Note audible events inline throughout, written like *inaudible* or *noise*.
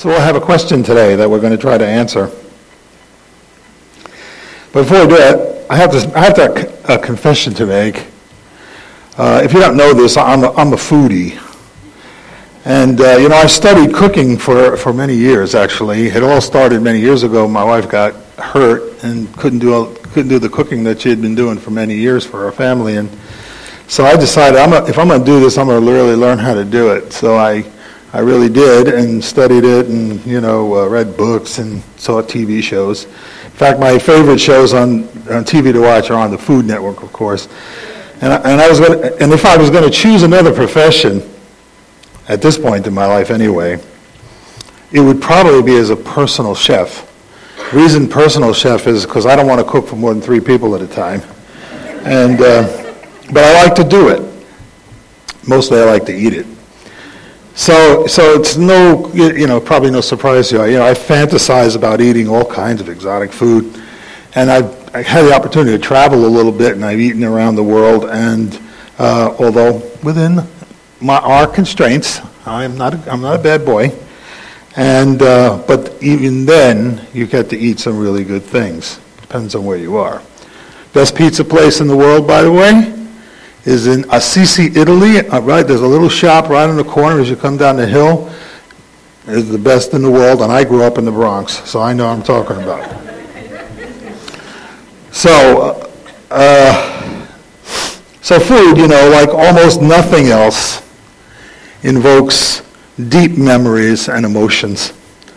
So we'll have a question today that we're going to try to answer. Before we do that, I have, this, I have to, a confession to make. Uh, if you don't know this, I'm a, I'm a foodie. And, uh, you know, I studied cooking for, for many years, actually. It all started many years ago. My wife got hurt and couldn't do, couldn't do the cooking that she had been doing for many years for our family. And so I decided, I'm a, if I'm going to do this, I'm going to really learn how to do it. So I, I really did and studied it and, you know, uh, read books and saw TV shows. In fact, my favorite shows on, on TV to watch are on the Food Network, of course. And I, and I was to, and if I was going to choose another profession at this point in my life anyway, it would probably be as a personal chef. Reason personal chef is because I don't want to cook for more than three people at a time. And, uh, but I like to do it. Mostly I like to eat it. So, so it's no, you know, probably no surprise to you. You know, I fantasize about eating all kinds of exotic food, and I've I had the opportunity to travel a little bit, and I've eaten around the world. And uh, although within my, our constraints, I'm not, a, I'm not a bad boy. And uh, but even then, you get to eat some really good things. Depends on where you are. Best pizza place in the world, by the way, is in Assisi, Italy. Uh, right, there's a little shop right in the corner as you come down the hill. It's the best in the world, and I grew up in the Bronx, so I know what I'm talking about. So, uh, so food, you know, like almost nothing else, invokes deep memories and emotions.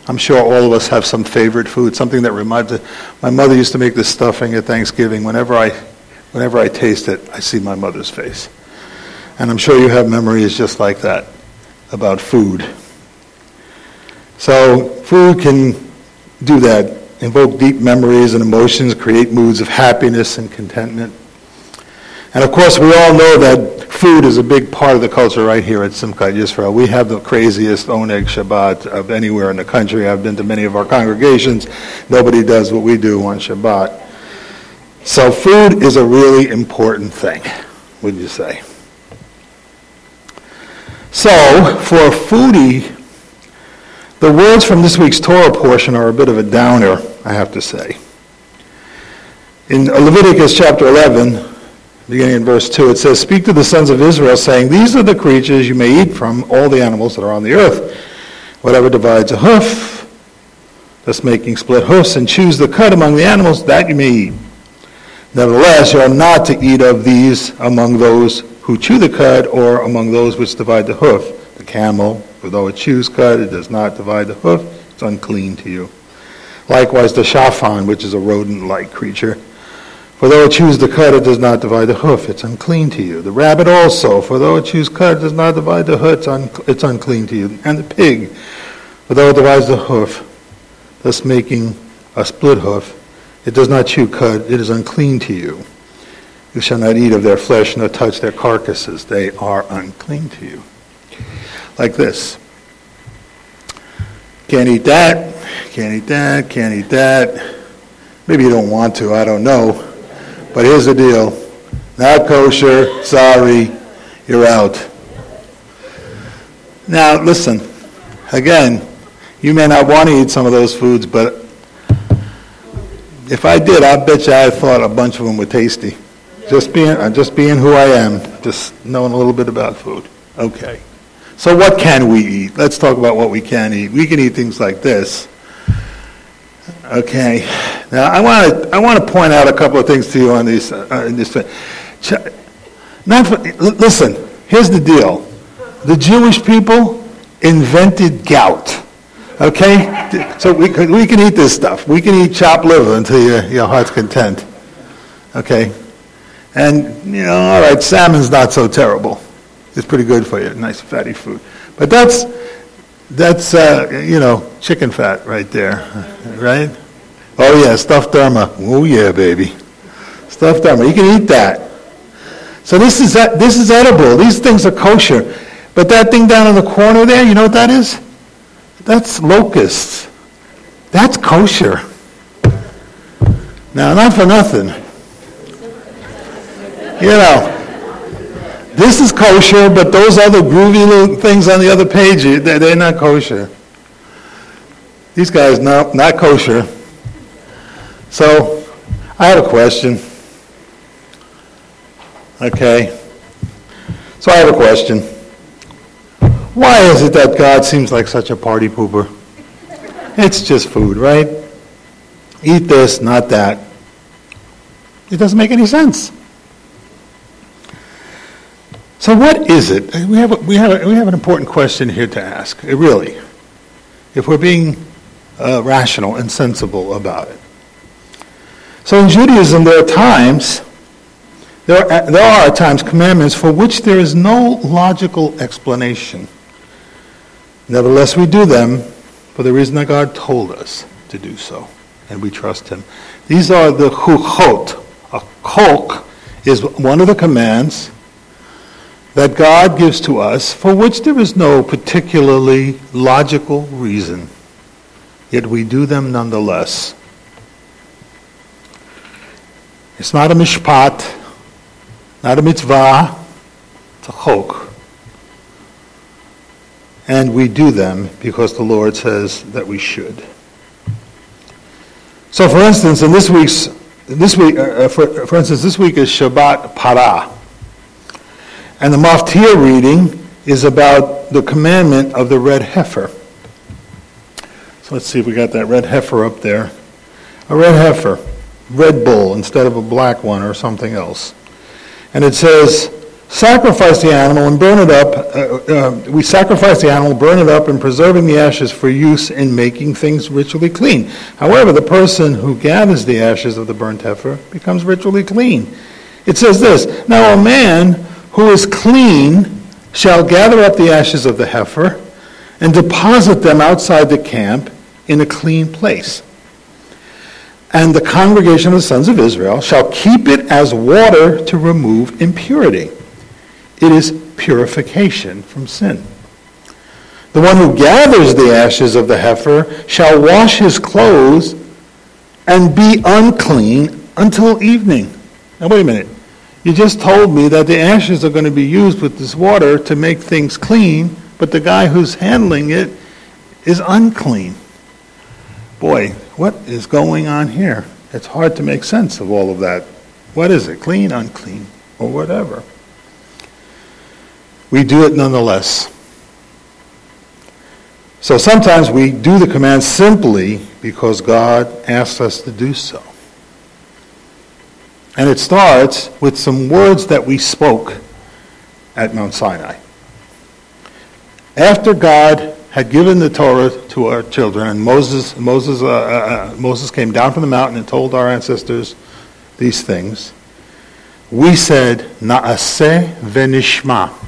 I'm sure all of us have some favorite food, something that reminds. My mother used to make this stuffing at Thanksgiving. Whenever I Whenever I taste it, I see my mother's face. And I'm sure you have memories just like that about food. So, food can do that, invoke deep memories and emotions, create moods of happiness and contentment. And of course, we all know that food is a big part of the culture right here at Simchat Yisrael. We have the craziest Oneg Shabbat of anywhere in the country. I've been to many of our congregations. Nobody does what we do on Shabbat. So food is a really important thing, would you say? So, for a foodie, the words from this week's Torah portion are a bit of a downer, I have to say. In Leviticus chapter 11, beginning in verse 2, it says, Speak to the sons of Israel, saying, These are the creatures you may eat from all the animals that are on the earth. Whatever divides a hoof, thus making split hoofs, and chews the cud among the animals, that you may eat. Nevertheless, you are not to eat of these among those who chew the cud or among those which divide the hoof. The camel, for though it chews cud, it does not divide the hoof, it's unclean to you. Likewise, the shafan, which is a rodent-like creature, for though it chews the cud, it does not divide the hoof, it's unclean to you. The rabbit also, for though it chews cud, it does not divide the hoof, it's, un- it's unclean to you. And the pig, for though it divides the hoof, thus making a split hoof, it does not chew cud, it is unclean to you. You shall not eat of their flesh nor touch their carcasses. They are unclean to you. Like this. Can't eat that, can't eat that, can't eat that. Maybe you don't want to, I don't know. But here's the deal. Not kosher, sorry, you're out. Now, listen. Again, you may not want to eat some of those foods, but if I did, I bet you I thought a bunch of them were tasty. Just being, uh, just being who I am, just knowing a little bit about food. Okay. So what can we eat? Let's talk about what we can eat. We can eat things like this. Okay. Now I want to I want to point out a couple of things to you on these uh, in this. Not for, listen. Here's the deal. The Jewish people invented gout. Okay? So we can, we can eat this stuff. We can eat chopped liver until your, your heart's content. Okay? And, you know, all right, salmon's not so terrible. It's pretty good for you, nice fatty food. But that's, that's uh, you know, chicken fat right there, *laughs* right? Oh, yeah, stuffed derma. Oh, yeah, baby. Stuffed derma. You can eat that. So this is, this is edible. These things are kosher. But that thing down in the corner there, you know what that is? That's locusts. That's kosher. Now, not for nothing. You know, this is kosher, but those other groovy little things on the other page, they're not kosher. These guys, no, not kosher. So I have a question. Okay. So I have a question. Why is it that God seems like such a party pooper? It's just food, right? Eat this, not that. It doesn't make any sense. So what is it? We have, a, we, have a, we have an important question here to ask, really, if we're being uh, rational and sensible about it. So in Judaism, there are times, there are, there are times commandments for which there is no logical explanation. Nevertheless, we do them for the reason that God told us to do so, and we trust Him. These are the chuchot. A chok is one of the commands that God gives to us for which there is no particularly logical reason, yet we do them nonetheless. It's not a mishpat, not a mitzvah, it's a chok. And we do them because the Lord says that we should. So, for instance, in this week's, this week, uh, uh for, for instance, this week is Shabbat Parah. And the Maftir reading is about the commandment of the red heifer. So let's see if we got that red heifer up there. A red heifer, red bull instead of a black one or something else. And it says, sacrifice the animal and burn it up. Uh, uh, we sacrifice the animal, burn it up, and preserving the ashes for use in making things ritually clean. However, the person who gathers the ashes of the burnt heifer becomes ritually clean. It says this Now, a man who is clean shall gather up the ashes of the heifer and deposit them outside the camp in a clean place. And the congregation of the sons of Israel shall keep it as water to remove impurity. It is purification from sin. The one who gathers the ashes of the heifer shall wash his clothes and be unclean until evening. Now, wait a minute. You just told me that the ashes are going to be used with this water to make things clean, but the guy who's handling it is unclean. Boy, what is going on here? It's hard to make sense of all of that. What is it? Clean, unclean, or whatever. We do it nonetheless. So sometimes we do the command simply because God asks us to do so. And it starts with some words that we spoke at Mount Sinai. After God had given the Torah to our children, and Moses, Moses, uh, uh, uh, Moses came down from the mountain and told our ancestors these things, we said, Na'aseh venishma.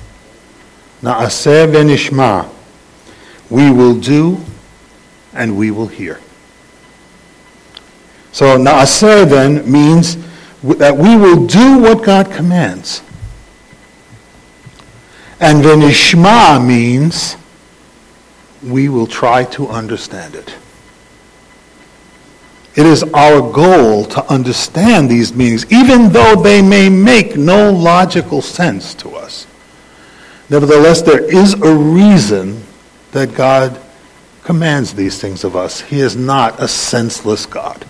Na'aseh venishma. We will do and we will hear. So Na'aseh then means that we will do what God commands. And venishma means we will try to understand it. It is our goal to understand these meanings, even though they may make no logical sense to us. Nevertheless, there is a reason that God commands these things of us. He is not a senseless God.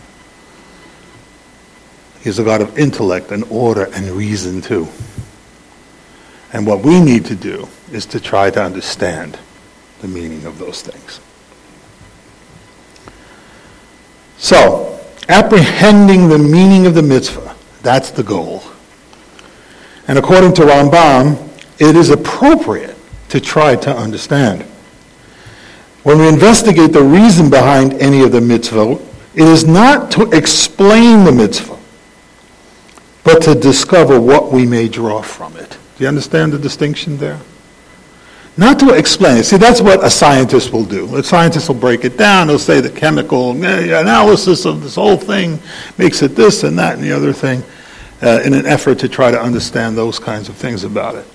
He is a God of intellect and order and reason too. And what we need to do is to try to understand the meaning of those things. So, apprehending the meaning of the mitzvah, that's the goal. And according to Rambam, it is appropriate to try to understand. When we investigate the reason behind any of the mitzvah, it is not to explain the mitzvah, but to discover what we may draw from it. Do you understand the distinction there? Not to explain it. See, that's what a scientist will do. A scientist will break it down. He'll say the chemical analysis of this whole thing makes it this and that and the other thing uh, in an effort to try to understand those kinds of things about it.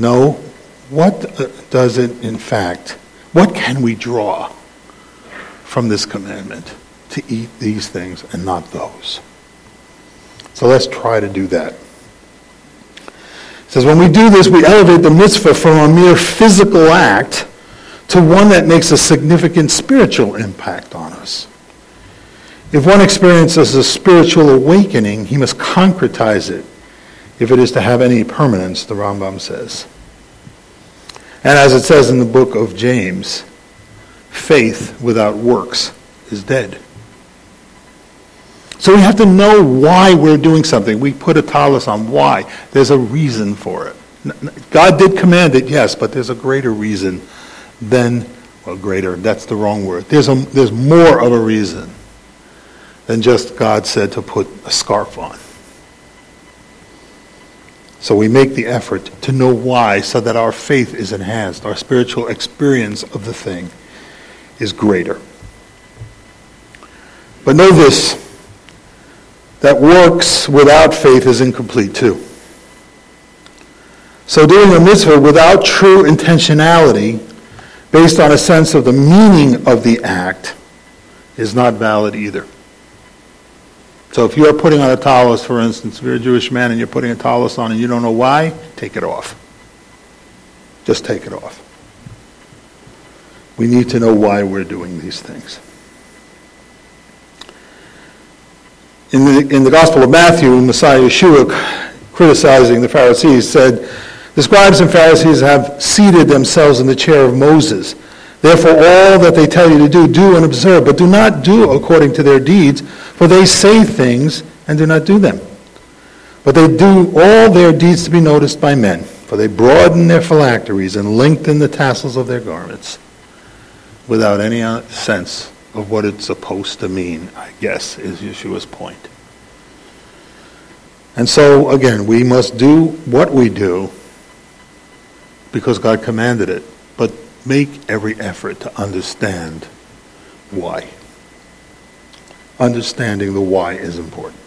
No, what uh, does it in fact, what can we draw from this commandment to eat these things and not those? So let's try to do that. It says, when we do this, we elevate the mitzvah from a mere physical act to one that makes a significant spiritual impact on us. If one experiences a spiritual awakening, he must concretize it if it is to have any permanence, the Rambam says. And as it says in the book of James, faith without works is dead. So we have to know why we're doing something. We put a tallis on why. There's a reason for it. God did command it, yes, but there's a greater reason than, well, greater, that's the wrong word. There's, a, there's more of a reason than just God said to put a scarf on. So we make the effort to know why so that our faith is enhanced, our spiritual experience of the thing is greater. But know this that works without faith is incomplete too. So doing a mitzvah without true intentionality, based on a sense of the meaning of the act, is not valid either. So if you're putting on a tallis, for instance, if you're a Jewish man and you're putting a tallis on and you don't know why, take it off. Just take it off. We need to know why we're doing these things. In the, in the Gospel of Matthew, Messiah Yeshua, criticizing the Pharisees, said, The scribes and Pharisees have seated themselves in the chair of Moses. Therefore, all that they tell you to do, do and observe, but do not do according to their deeds, for they say things and do not do them. But they do all their deeds to be noticed by men, for they broaden their phylacteries and lengthen the tassels of their garments without any uh, sense of what it's supposed to mean, I guess, is Yeshua's point. And so, again, we must do what we do because God commanded it, make every effort to understand why understanding the why is important.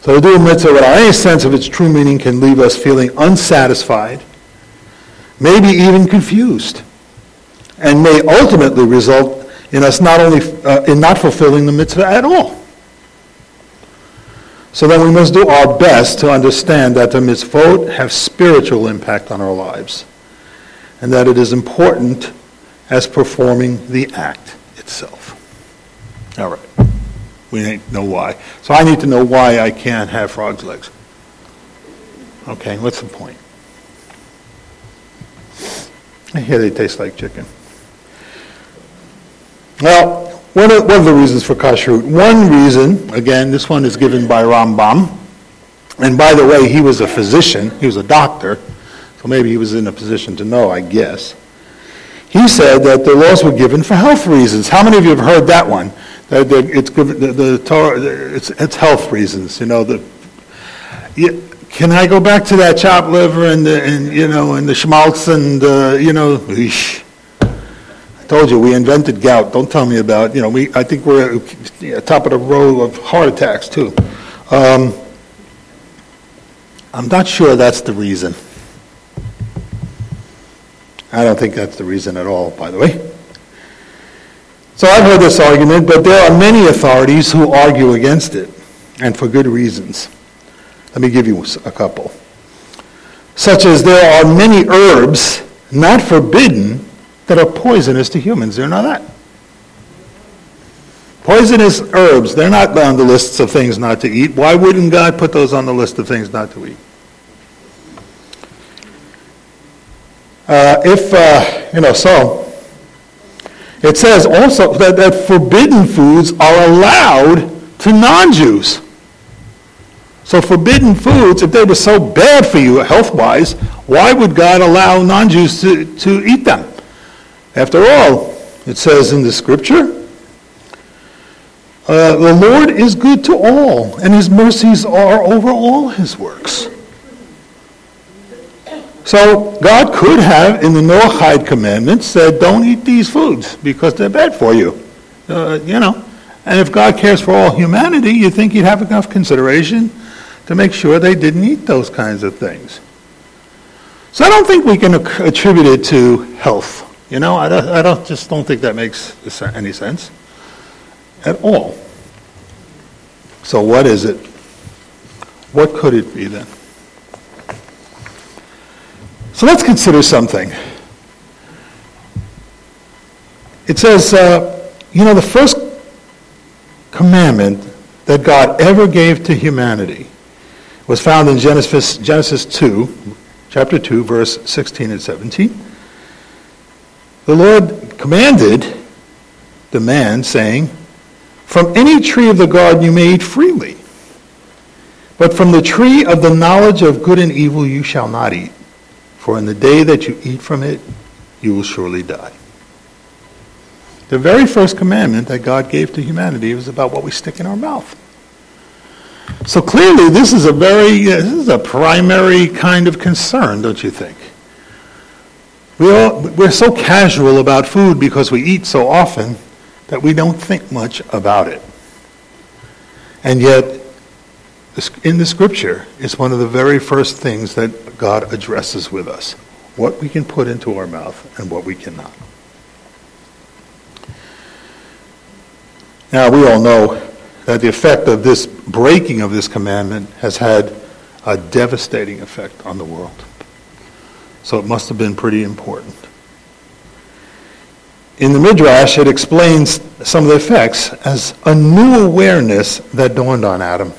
So do a mitzvah without any sense of its true meaning can leave us feeling unsatisfied, maybe even confused, and may ultimately result in us not only uh, in not fulfilling the mitzvah at all. So then we must do our best to understand that the mitzvot have spiritual impact on our lives, and that it is important as performing the act itself. All right. We to know why. So I need to know why I can't have frog's legs. Okay, what's the point? I hear they taste like chicken. Well, one of, one of the reasons for kashrut. One reason, again, this one is given by Rambam. And by the way, he was a physician, he was a doctor, so maybe he was in a position to know, I guess. He said that the laws were given for health reasons. How many of you have heard that one? That it's the, the Torah, it's, it's health reasons. You know the. Can I go back to that chopped liver and the, and you know and the schmaltz and uh, you know? Eesh. I told you we invented gout. Don't tell me about you know we. I think we're at top of the row of heart attacks too. Um, I'm not sure that's the reason. I don't think that's the reason at all, by the way. So I've heard this argument, but there are many authorities who argue against it, and for good reasons. Let me give you a couple. Such as there are many herbs not forbidden that are poisonous to humans. They're not that. Poisonous herbs, they're not on the lists of things not to eat. Why wouldn't God put those on the list of things not to eat? Uh, if, uh, you know, so it says also that, that forbidden foods are allowed to non-Jews. So forbidden foods, if they were so bad for you health-wise, why would God allow non-Jews to, to eat them? After all, it says in the scripture, uh, the Lord is good to all, and his mercies are over all his works. So God could have, in the Noahide commandments, said, don't eat these foods because they're bad for you. Uh, you know. And if God cares for all humanity, you think he'd have enough consideration to make sure they didn't eat those kinds of things. So I don't think we can attribute it to health. You know, I, don't, I don't, just don't think that makes any sense at all. So what is it? What could it be then? So let's consider something. It says, uh, you know, the first commandment that God ever gave to humanity was found in Genesis, Genesis 2, chapter 2, verse 16 and 17. The Lord commanded the man, saying, From any tree of the garden you may eat freely, but from the tree of the knowledge of good and evil you shall not eat, for in the day that you eat from it, you will surely die. The very first commandment that God gave to humanity was about what we stick in our mouth. So clearly, this is a very, uh, this is a primary kind of concern, don't you think? We all, we're so casual about food because we eat so often that we don't think much about it. And yet, in the scripture, it's one of the very first things that God addresses with us what we can put into our mouth and what we cannot. Now, we all know that the effect of this breaking of this commandment has had a devastating effect on the world. So it must have been pretty important. In the Midrash, it explains some of the effects as a new awareness that dawned on Adam.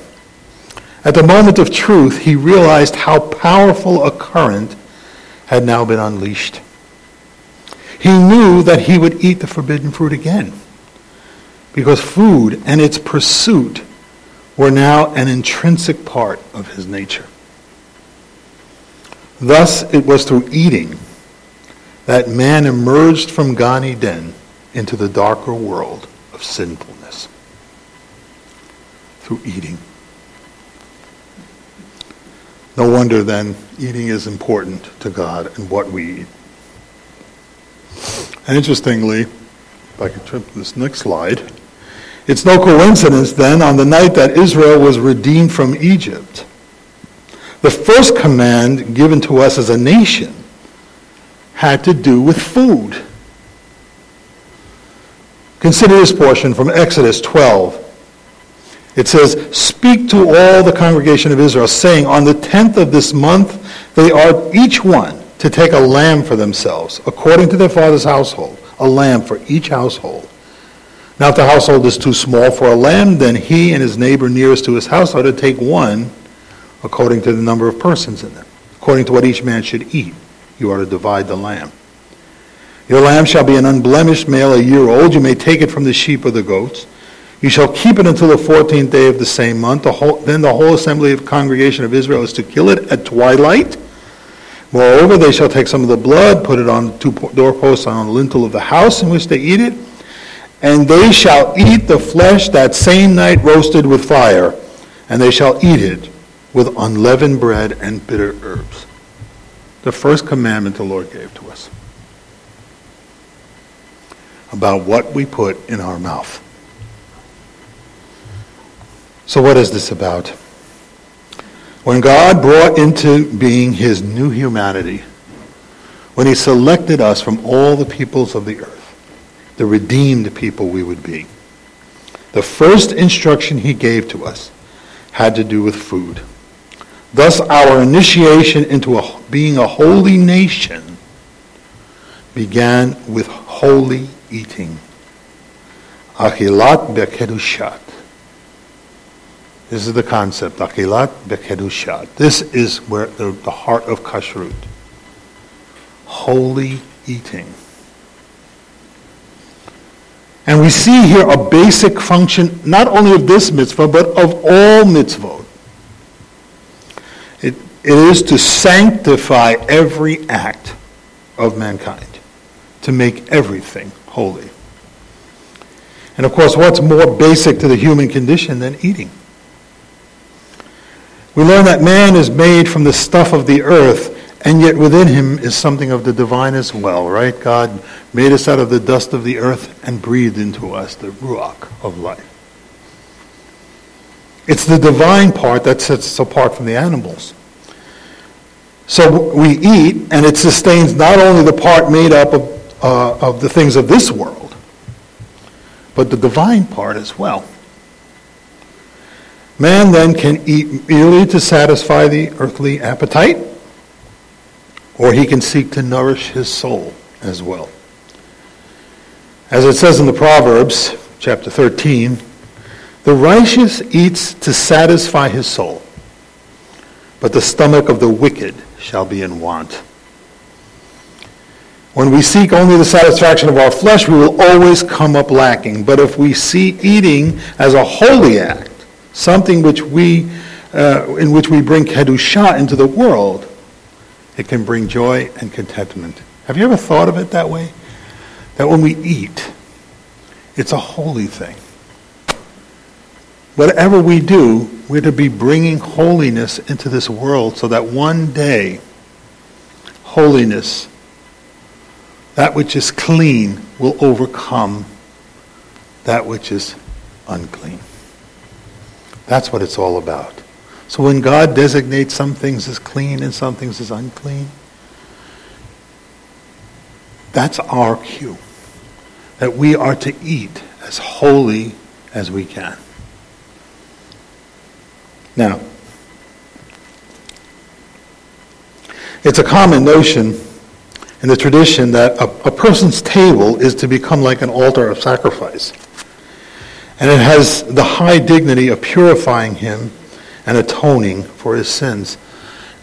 At the moment of truth, he realized how powerful a current had now been unleashed. He knew that he would eat the forbidden fruit again because food and its pursuit were now an intrinsic part of his nature. Thus, it was through eating that man emerged from Gan Eden into the darker world of sinfulness. Through eating. No wonder then eating is important to God and what we eat. And interestingly, if I could turn to this next slide, it's no coincidence then on the night that Israel was redeemed from Egypt, the first command given to us as a nation had to do with food. Consider this portion from Exodus 12. It says, Speak to all the congregation of Israel, saying, On the tenth of this month they are each one to take a lamb for themselves, according to their father's household, a lamb for each household. Now, if the household is too small for a lamb, then he and his neighbor nearest to his house are to take one according to the number of persons in them. According to what each man should eat, you are to divide the lamb. Your lamb shall be an unblemished male, a year old. You may take it from the sheep or the goats. You shall keep it until the fourteenth day of the same month. The whole, then the whole assembly of congregation of Israel is to kill it at twilight. Moreover, they shall take some of the blood, put it on two doorposts on the lintel of the house in which they eat it and they shall eat the flesh that same night roasted with fire, and they shall eat it with unleavened bread and bitter herbs. The first commandment the Lord gave to us about what we put in our mouth. So, what is this about? When God brought into being his new humanity, when he selected us from all the peoples of the earth, the redeemed people we would be. The first instruction he gave to us had to do with food. Thus, our initiation into a, being a holy nation began with holy eating. Achilat bekedushat. This is the concept. Achilat bekedushat. This is where the, the heart of kashrut. Holy eating. And we see here a basic function, not only of this mitzvah, but of all mitzvot. It, it is to sanctify every act of mankind, to make everything holy. And of course, what's more basic to the human condition than eating? We learn that man is made from the stuff of the earth and yet within him is something of the divine as well, right? God made us out of the dust of the earth and breathed into us the ruach of life. It's the divine part that sets us apart from the animals. So we eat, and it sustains not only the part made up of, uh, of the things of this world, but the divine part as well. Man then can eat merely to satisfy the earthly appetite or he can seek to nourish his soul as well. As it says in the Proverbs, chapter 13, the righteous eats to satisfy his soul, but the stomach of the wicked shall be in want. When we seek only the satisfaction of our flesh, we will always come up lacking. But if we see eating as a holy act, something which we, uh, in which we bring kedusha into the world, it can bring joy and contentment. Have you ever thought of it that way? That when we eat, it's a holy thing. Whatever we do, we're to be bringing holiness into this world so that one day, holiness that which is clean will overcome that which is unclean. That's what it's all about. So when God designates some things as clean and some things as unclean, that's our cue. That we are to eat as holy as we can. Now, it's a common notion in the tradition that a, a person's table is to become like an altar of sacrifice. And it has the high dignity of purifying him and atoning for his sins.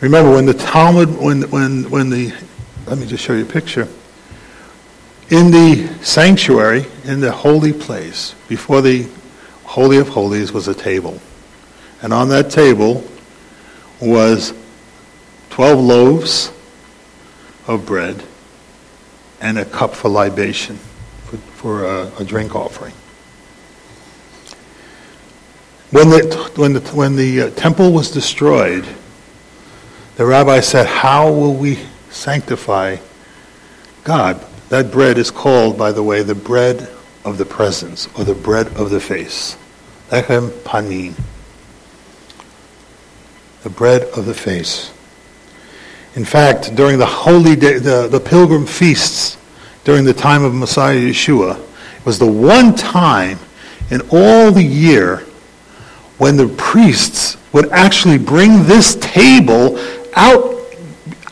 Remember, when the Talmud, when, when, when the, let me just show you a picture. In the sanctuary, in the holy place, before the Holy of Holies was a table. And on that table was 12 loaves of bread and a cup for libation, for, for a, a, drink offering. When the, when the, when the uh, temple was destroyed, the rabbi said, How will we sanctify God? That bread is called, by the way, the bread of the presence, or the bread of the face. Lechem panim. The bread of the face. In fact, during the holy day, the, the pilgrim feasts during the time of Messiah Yeshua, it was the one time in all the year when the priests would actually bring this table out,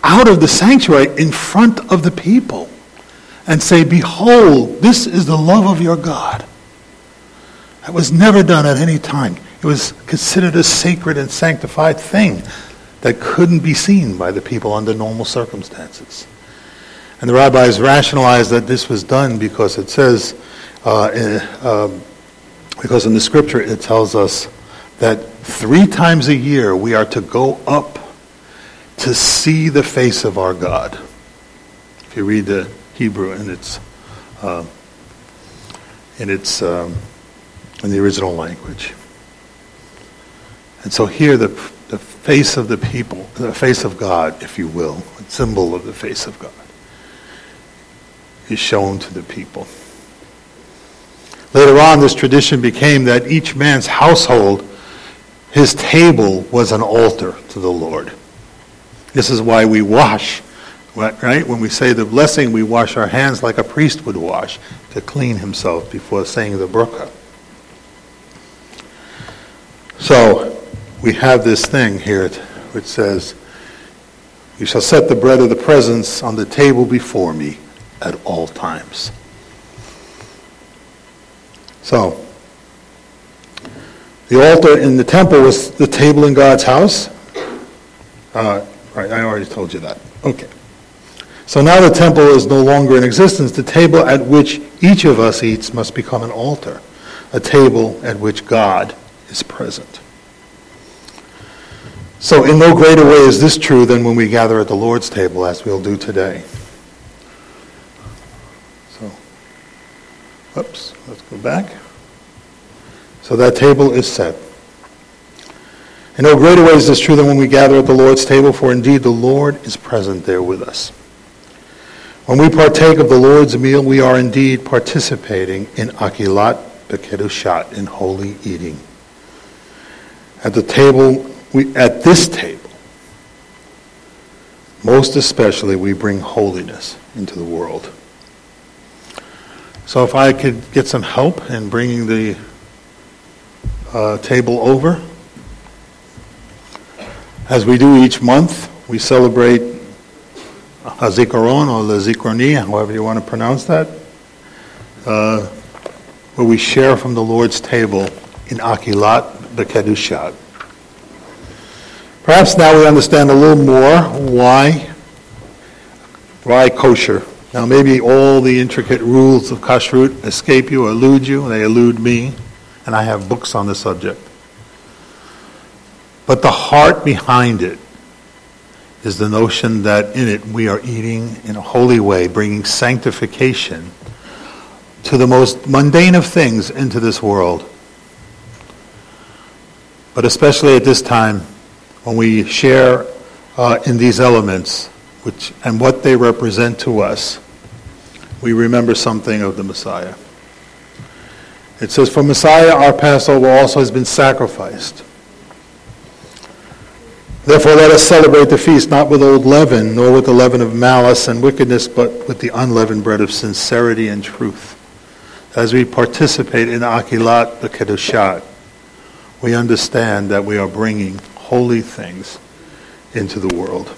out of the sanctuary in front of the people and say, Behold, this is the love of your God. That was never done at any time. It was considered a sacred and sanctified thing that couldn't be seen by the people under normal circumstances. And the rabbis rationalized that this was done because it says, uh, uh, because in the scripture it tells us that three times a year we are to go up to see the face of our God. If you read the Hebrew in its, uh, in its, um, in the original language. And so here the the face of the people, the face of God, if you will, a symbol of the face of God, is shown to the people. Later on, this tradition became that each man's household, his table was an altar to the Lord. This is why we wash, right? When we say the blessing, we wash our hands like a priest would wash to clean himself before saying the bracha. So, we have this thing here which says, You shall set the bread of the presence on the table before me at all times. So, the altar in the temple was the table in God's house. Uh, right, I already told you that. Okay. So now the temple is no longer in existence. The table at which each of us eats must become an altar, a table at which God is present. So, in no greater way is this true than when we gather at the Lord's table, as we'll do today. So, oops, let's go back. So, that table is set. In no greater way is this true than when we gather at the Lord's table, for indeed the Lord is present there with us. When we partake of the Lord's meal, we are indeed participating in akilat bekedushat, in holy eating. At the table we, at this table, most especially, we bring holiness into the world. So if I could get some help in bringing the uh, table over. As we do each month, we celebrate Hazikaron or the Zikroni, however you want to pronounce that. uh, where we share from the Lord's table in Akilat Bekedushat. Perhaps now we understand a little more why, why kosher. Now maybe all the intricate rules of kashrut escape you, elude you, they elude me, and I have books on the subject. But the heart behind it is the notion that in it we are eating in a holy way, bringing sanctification to the most mundane of things into this world. But especially at this time, when we share uh, in these elements which, and what they represent to us, we remember something of the Messiah. It says, For Messiah, our Passover also has been sacrificed. Therefore, let us celebrate the feast not with old leaven, nor with the leaven of malice and wickedness, but with the unleavened bread of sincerity and truth. As we participate in Achilat Bekedushat, we understand that we are bringing holy things into the world.